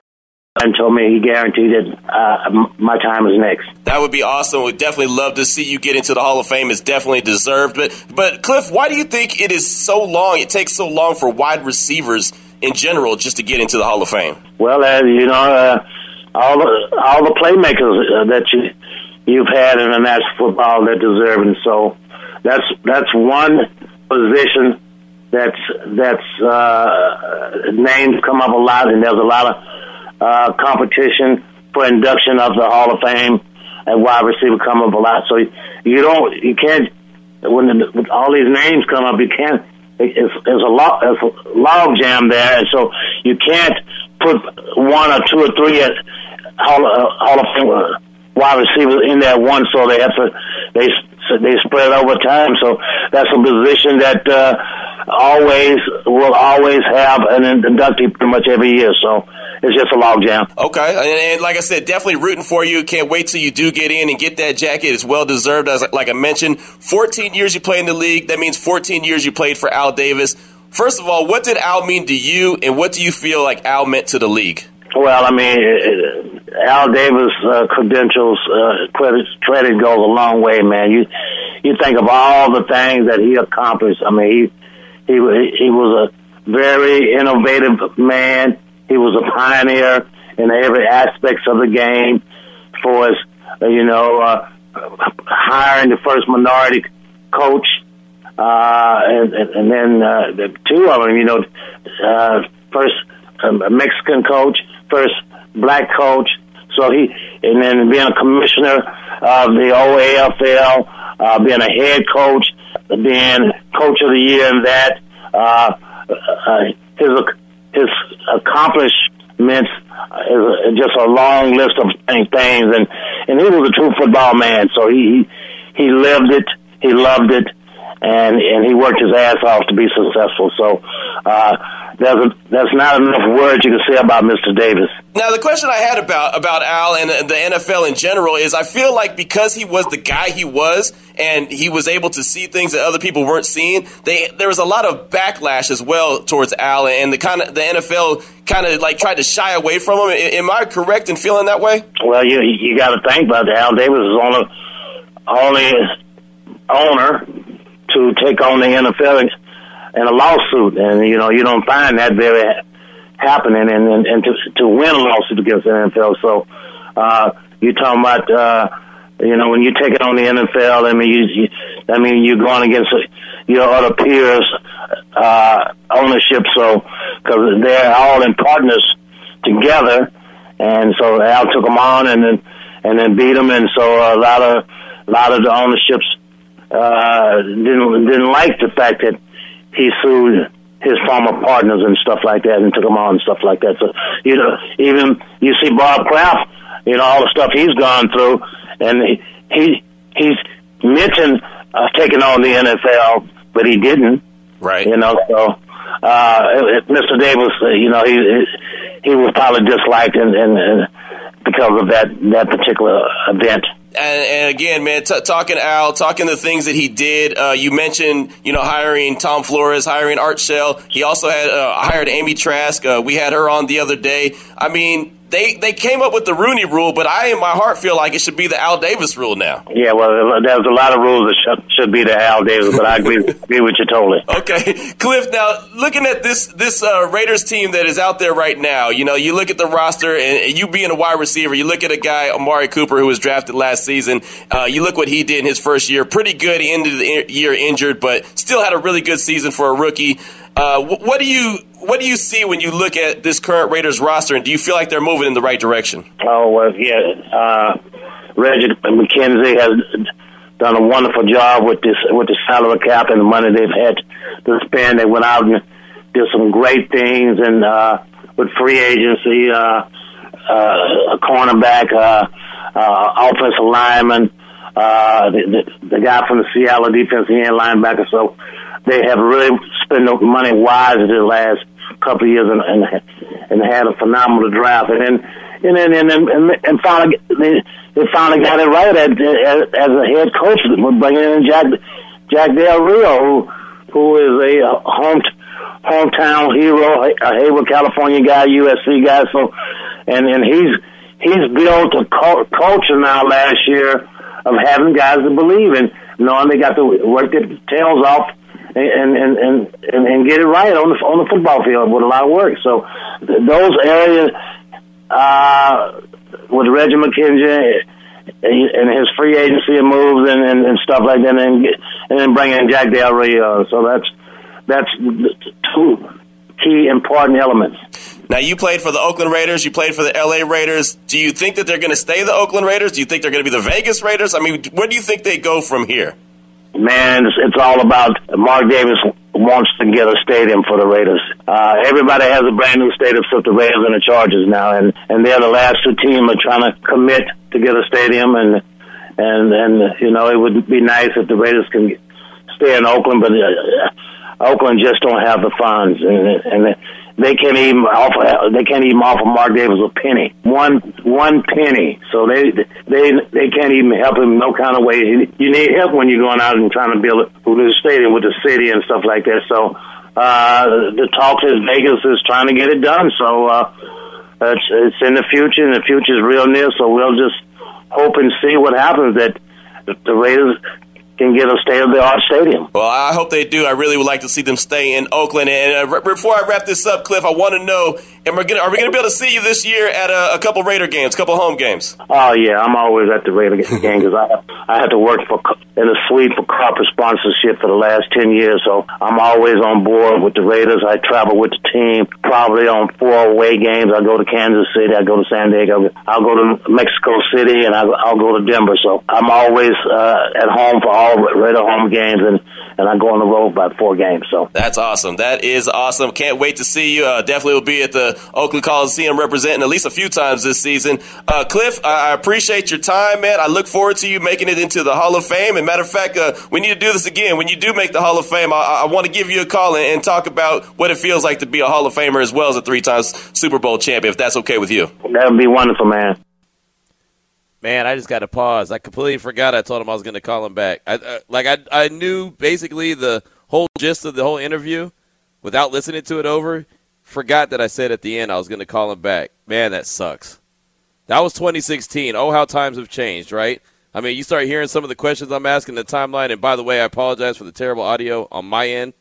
told me he guaranteed that uh, my time is next. That would be awesome. We'd definitely love to see you get into the Hall of Fame. It's definitely deserved. But, but Cliff, why do you think it is so long? It takes so long for wide receivers in general just to get into the Hall of Fame. Well, uh, you know, uh, all the all the playmakers uh, that you you've had in the national football that deserve, and so that's that's one position that's that's uh, names come up a lot, and there's a lot of uh, competition for induction of the Hall of Fame and wide receiver come up a lot. So you don't, you can't, when, the, all these names come up, you can't, it's, it's a lot, it's a log jam there, and so you can't put one or two or three at Hall, uh, Hall of Fame uh, wide receivers in there one, so they have to, they, they spread over time. So that's a position that, uh, always will always have an inductee pretty much every year. So it's just a log jam. Okay, and, and, like I said, definitely rooting for you. Can't wait till you do get in and get that jacket. It's well deserved. As like I mentioned, 14 years you play in the league. That means 14 years you played for Al Davis. First of all, what did Al mean to you, and what do you feel like Al meant to the league? Well, I mean, Al Davis' uh, credentials, uh, credit, credit goes a long way, man. You you think of all the things that he accomplished. I mean, he he he was a very innovative man. He was a pioneer in every aspects of the game for us. Uh, you know, uh, hiring the first minority coach, uh, and, and then uh, the two of them, you know, uh, first um, Mexican coach, first black coach. So he, and then being a commissioner of the AFL, uh, being a head coach, being coach of the year in that. Uh, uh, his his accomplishments is just a long list of things, and and he was a true football man. So he he, lived it, he loved it, and and he worked his ass off to be successful. So uh, there's a, there's not enough words you can say about Mr. Davis. Now, the question I had about about Al and the NFL in general is, I feel like because he was the guy he was, and he was able to see things that other people weren't seeing, they there was a lot of backlash as well towards Al, and the kind of the NFL kind of like tried to shy away from him. Am I correct in feeling that way? Well, you you got to think about it. Al Davis is only only owner to take on the NFL in a lawsuit, and you know you don't find that very happening, and and, and to to win a lawsuit against the NFL. So uh, you're talking about uh, you know when you take it on the NFL. I mean, you, you I mean you're going against your other peers' uh, ownership. So because they're all in partners together, and so Al took them on and then and then beat them, and so a lot of a lot of the ownerships uh, didn't didn't like the fact that he sued his former partners and stuff like that and took them on and stuff like that. So you know, even you see Bob Kraft, you know, all the stuff he's gone through, and he, he he's mentioned uh, taking on the NFL, but he didn't. Right. You know, so uh, Mr. Davis, uh, you know, he he was probably disliked and, and, and because of that that particular event and, again, man, t- talking Al, talking the things that he did. Uh, you mentioned, you know, hiring Tom Flores, hiring Art Shell. He also had uh, hired Amy Trask. Uh, we had her on the other day. I mean, they they came up with the Rooney Rule, but I, in my heart, feel like it should be the Al Davis Rule now. Yeah, well, there's a lot of rules that should, should be the Al Davis, but I agree, *laughs* agree with you totally. Okay, Cliff. Now, looking at this this uh, Raiders team that is out there right now, you know, you look at the roster, and, and, you being a wide receiver, you look at a guy, Amari Cooper, who was drafted last season. Uh, you look what he did in his first year, pretty good. He ended the year injured, but still had a really good season for a rookie. Uh, what do you what do you see when you look at this current Raiders roster, and do you feel like they're moving in the right direction? Oh well, yeah. Uh, Reggie McKenzie has done a wonderful job with this with the salary cap and the money they've had to spend. They went out and did some great things, and uh, with free agency, uh, uh, a cornerback, uh, uh, offensive lineman, uh, the, the, the guy from the Seattle defensive end linebacker. So they have really spent money wisely the last couple of years and, and and had a phenomenal draft. And then and then and and, and finally they, they finally got it right as, as, as a head coach bringing in Jack Jack Del Rio, who who is a home hometown hero, a Hayward, California guy, USC guy. So and and he's he's built a culture now last year of having guys to believe in, knowing they got to work their tails off and and and and, and get it right on the on the football field with a lot of work. So th- those areas uh, with Reggie McKenzie and his free agency moves and, and, and stuff like that, and and then bringing Jack Del Rio. So that's that's two key important elements. Now you played for the Oakland Raiders, you played for the LA Raiders. Do you think that they're going to stay the Oakland Raiders? Do you think they're going to be the Vegas Raiders? I mean, where do you think they go from here? Man, it's, it's all about Mark Davis wants to get a stadium for the Raiders. Uh, everybody has a brand new stadium except the Raiders and the Chargers now, and and they're the last two teams are trying to commit to get a stadium, and and and you know it would be nice if the Raiders can stay in Oakland, but uh, Oakland just don't have the funds, and and they can't even offer they can't even offer Mark Davis a penny, one one penny. So they they they can't even help him no kind of way. You need help when you're going out and trying to build a stadium with the city and stuff like that. So uh, the talk is Vegas is trying to get it done. So uh, it's it's in the future, and the future is real near. So we'll just hope and see what happens. That the Raiders can get a state of the art stadium. Well, I hope they do. I really would like to see them stay in Oakland. And uh, before I wrap this up, Cliff, I want to know: Am we gonna, are we going to be able to see you this year at a, a couple Raider games, a couple home games? Oh yeah, I'm always at the Raider *laughs* game because I have, I had to work for in the suite for corporate sponsorship for the last ten years, so I'm always on board with the Raiders. I travel with the team, probably on four away games. I go to Kansas City, I go to San Diego, I'll go to Mexico City, and I'll, I'll go to Denver. So I'm always uh, at home for all Raider home games, and and I go on the road by four games. So that's awesome. That is awesome. Can't wait to see you. Uh, definitely will be at the Oakland Coliseum representing at least a few times this season. Uh, Cliff, I appreciate your time, man. I look forward to you making it into the Hall of Fame. And matter of fact, uh, we need to do this again. When you do make the Hall of Fame, I, I want to give you a call and, and, talk about what it feels like to be a Hall of Famer as well as a three times Super Bowl champion. If that's okay with you, that would be wonderful, man. Man, I just got to pause. I completely forgot. I told him I was going to call him back. I, uh, like I, I knew basically the whole gist of the whole interview without listening to it over. Forgot that I said at the end I was going to call him back. Man, that sucks. That was 2016. Oh, how times have changed, right? I mean, you start hearing some of the questions I'm asking the timeline. And by the way, I apologize for the terrible audio on my end.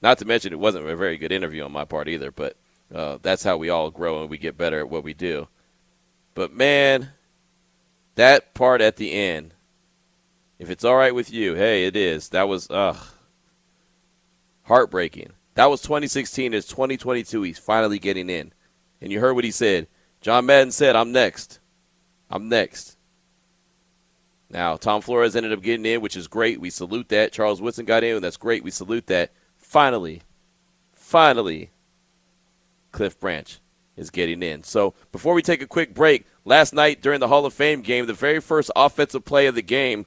Not to mention it wasn't a very good interview on my part either. But uh, that's how we all grow and we get better at what we do. But man, that part at the end, if it's all right with you, hey, it is. That was ugh, heartbreaking. That was 2016. It's 2022. He's finally getting in. And you heard what he said. John Madden said, I'm next. I'm next. Now, Tom Flores ended up getting in, which is great. We salute that. Charles Woodson got in, that's great. We salute that. Finally, finally, Cliff Branch is getting in. So before we take a quick break, last night during the Hall of Fame game, the very first offensive play of the game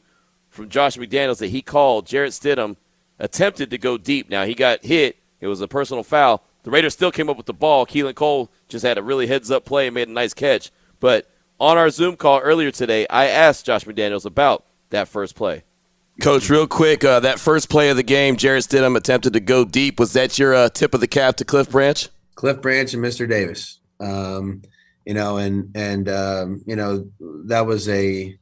from Josh McDaniels that he called, Jarrett Stidham attempted to go deep. Now he got hit. It was a personal foul. The Raiders still came up with the ball. Keelan Cole just had a really heads up play and made a nice catch. But on our Zoom call earlier today, I asked Josh McDaniels about that first play. Coach, real quick, uh, that first play of the game, Jarrett Stidham attempted to go deep. Was that your uh, tip of the cap to Cliff Branch? Cliff Branch and Mr. Davis. Um, you know, and and um, you know that was a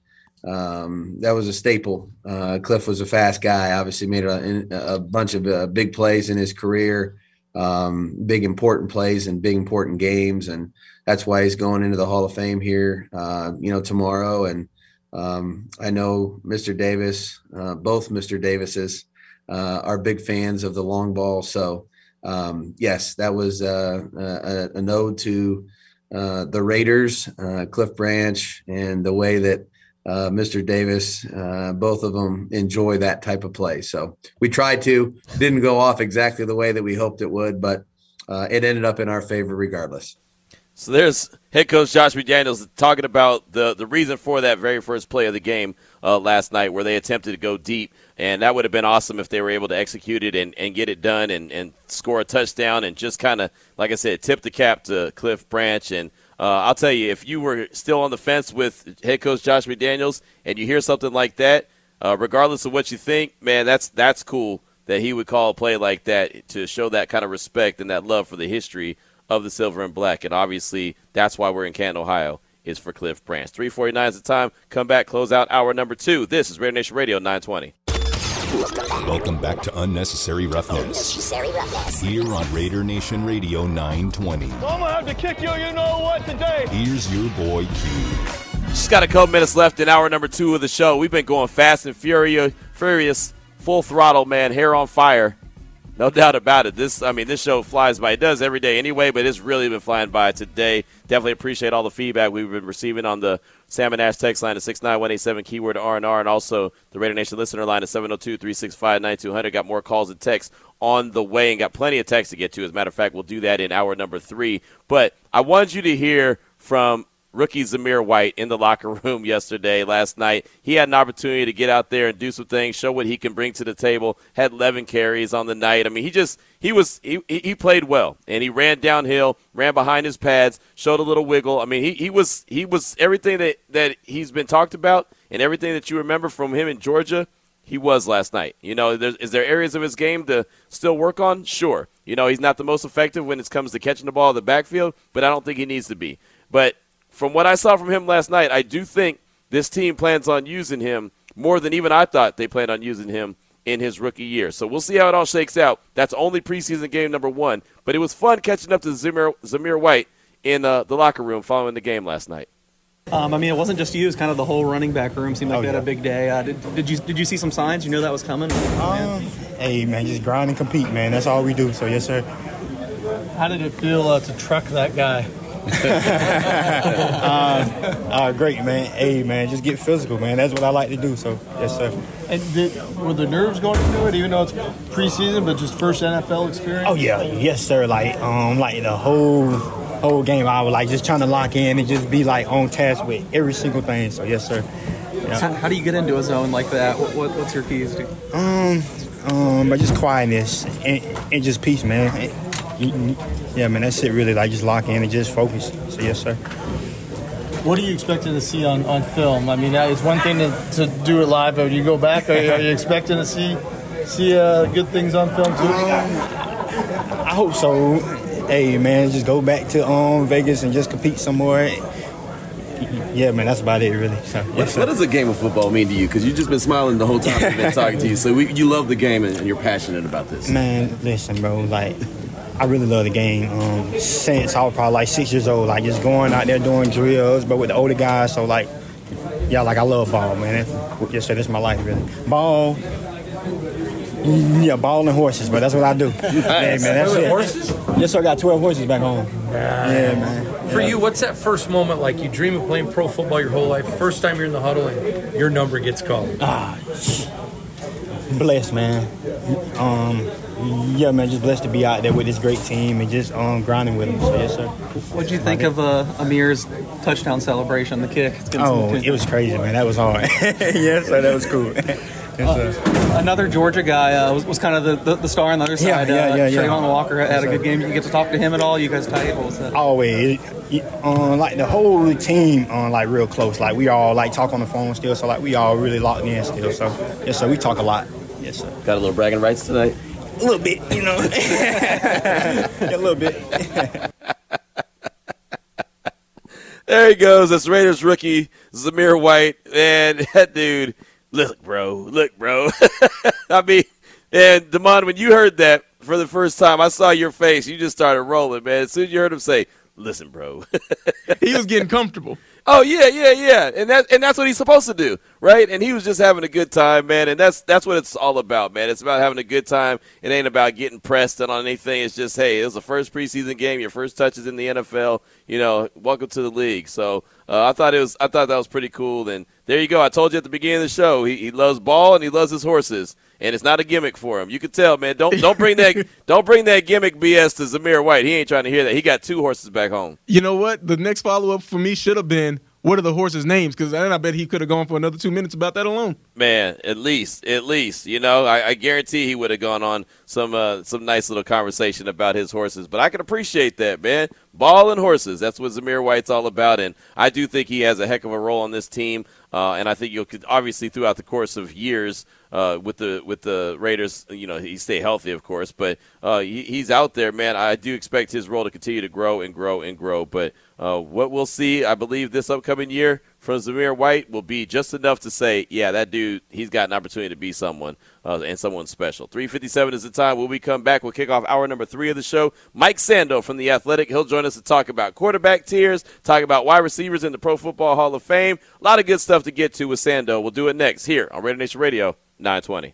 um, that was a staple. Uh, Cliff was a fast guy. Obviously, made a, a bunch of uh, big plays in his career, um, big important plays and big important games, and that's why he's going into the Hall of Fame here. Uh, you know, tomorrow, and um, I know Mr. Davis, uh, both Mr. Davises, uh, are big fans of the long ball. So um, yes, that was uh, a, a, ode to uh, the Raiders, uh, Cliff Branch, and the way that uh, Mr. Davis, uh, both of them enjoy that type of play. So we tried to, didn't go off exactly the way that we hoped it would, but uh, it ended up in our favor regardless. So there's head coach Josh McDaniels talking about the, the reason for that very first play of the game uh, last night where they attempted to go deep. And that would have been awesome if they were able to execute it and, and get it done and, and score a touchdown and just kind of, like I said, tip the cap to Cliff Branch. And uh, I'll tell you, if you were still on the fence with head coach Josh McDaniels and you hear something like that, uh, regardless of what you think, man, that's that's cool that he would call a play like that to show that kind of respect and that love for the history of the silver and black. And obviously, that's why we're in Canton, Ohio, is for Cliff Branch. 349 is the time. Come back, close out hour number two. This is Raider Nation Radio 920. Welcome back to Unnecessary Roughness. Unnecessary Roughness. Here on Raider Nation Radio 920. I'm going to have to kick you, you know what, today. Here's your boy Q. Just got a couple minutes left in hour number two of the show. We've been going fast and furious, furious, full throttle, man, hair on fire. No doubt about it. This, I mean, this show flies by. It does every day anyway, but it's really been flying by today. Definitely appreciate all the feedback we've been receiving on the Salmon Ash text line at 69187, keyword R&R, and also the Raider Nation listener line at 702-365-9200. Got more calls and texts on the way and got plenty of texts to get to. As a matter of fact, we'll do that in hour number three. But I wanted you to hear from rookie Zamir White in the locker *laughs* room yesterday, last night. He had an opportunity to get out there and do some things, show what he can bring to the table. Had 11 carries on the night. I mean, he just he was he he played well and he ran downhill, ran behind his pads, showed a little wiggle. I mean, he he was he was everything that that he's been talked about and everything that you remember from him in Georgia. He was last night. You know, is there areas of his game to still work on? Sure. You know, he's not the most effective when it comes to catching the ball in the backfield, but I don't think he needs to be. But from what I saw from him last night, I do think this team plans on using him more than even I thought they planned on using him in his rookie year. So we'll see how it all shakes out. That's only preseason game number one, but it was fun catching up to Zamir, Zamir White in uh, the locker room following the game last night. Um, I mean, it wasn't just you; it was kind of the whole running back room. Seemed like Oh, they had yeah. a big day. Uh, did, did you did you see some signs? You knew that was coming. Um, hey man, just grind and compete, man. That's all we do. So yes, sir. How did it feel uh, to truck that guy? *laughs* uh, uh, great, man. Hey, man, just get physical, man. That's what I like to do. So yes, sir. And did, were the nerves going into it, even though it's preseason, but just first NFL experience? Oh yeah, yes, sir. Like um, like the whole whole game, I was like just trying to lock in and just be like on task with every single thing. So yes, sir. Yeah. How, how do you get into a zone like that? What, what, what's your keys to? Um, um, but just quietness and, and just peace, man. And- yeah, man, that's it. Really, like just lock in and just focus. So yes, sir. What are you expecting to see on, on film? I mean, uh, it's one thing to, to do it live, but you go back, are you, are you expecting to see see uh, good things on film too? I hope so. Hey, man, just go back to um Vegas and just compete some more. Yeah, man, that's about it, really. So, What, yes, sir. what does a game of football mean to you? Because you've just been smiling the whole time we've been talking to you. So we, you love the game and, and you're passionate about this. Man, listen, bro. Like, I really love the game. Um, since I was probably like six years old, like just going out there doing drills, but with the older guys. So like, yeah, like I love ball, man. That's, yes, sir. That's my life, really. Ball. Yeah, ball and horses, but that's what I do. *laughs* Yeah, man, that's it. horses? Yes, sir. I got twelve horses back home. Yeah, man. For Yeah. you, what's that first moment like? You dream of playing pro football your whole life. First time you're in the huddle and your number gets called. Ah, blessed, man. Um, yeah, man, just blessed to be out there with this great team and just um grinding with them. So yes, sir. What did you think of uh, Ameer's touchdown celebration, the kick? It's getting some Oh, attention. it was crazy, man. That was hard. *laughs* yes, sir. That was cool. *laughs* yes. Another Georgia guy uh, was, was kind of the, the, the star on the other side. Yeah, side. yeah, uh, yeah, yeah. Travon Walker had Yes, a good game. You get to talk to him at all? You guys tight? What was that? Always, it, um, like the whole team, on like real close. Like we all like talk on the phone still, so like we all really locked in still. So yes, sir. We talk a lot. Yes, sir. Got a little bragging rights tonight. A little bit, you know. *laughs* a little bit. There he goes. That's Raiders rookie Zamir White. And *laughs* that dude, look, bro, look, bro. *laughs* I mean, and Damon, when you heard that for the first time, I saw your face. You just started rolling, man. As soon as you heard him say, "Listen, bro," he was getting comfortable. Oh yeah, yeah, yeah, and that and that's what he's supposed to do, right? And he was just having a good time, man. And that's that's what it's all about, man. It's about having a good time. It ain't about getting pressed on anything. It's just, hey, it was the first preseason game, your first touches in the NFL. You know, welcome to the league. So uh, I thought it was, I thought that was pretty cool. And there you go. I told you at the beginning of the show, he, he loves ball and he loves his horses, and it's not a gimmick for him. You can tell, man. Don't don't bring that *laughs* don't bring that gimmick BS to Zamir White. He ain't trying to hear that. He got two horses back home. You know what? The next follow up for me should have been what are the horses' names? Because then I bet he could have gone for another two minutes about that alone. Man, at least, at least, you know, I, I guarantee he would have gone on some uh, some nice little conversation about his horses. But I can appreciate that, man. Ball and horses. That's what Zamir White's all about, and I do think he has a heck of a role on this team. Uh, and I think you'll obviously throughout the course of years uh, with the with the Raiders, you know, he stay healthy, of course. But uh, he, he's out there, man. I do expect his role to continue to grow and grow and grow. But uh, what we'll see, I believe, this upcoming year from Zamir White will be just enough to say, yeah, that dude, he's got an opportunity to be someone uh, and someone special. 357 is the time. When we come back, we'll kick off hour number three of the show. Mike Sando from The Athletic, he'll join us to talk about quarterback tiers, talk about wide receivers in the Pro Football Hall of Fame. A lot of good stuff to get to with Sando. We'll do it next here on Raider Nation Radio 920.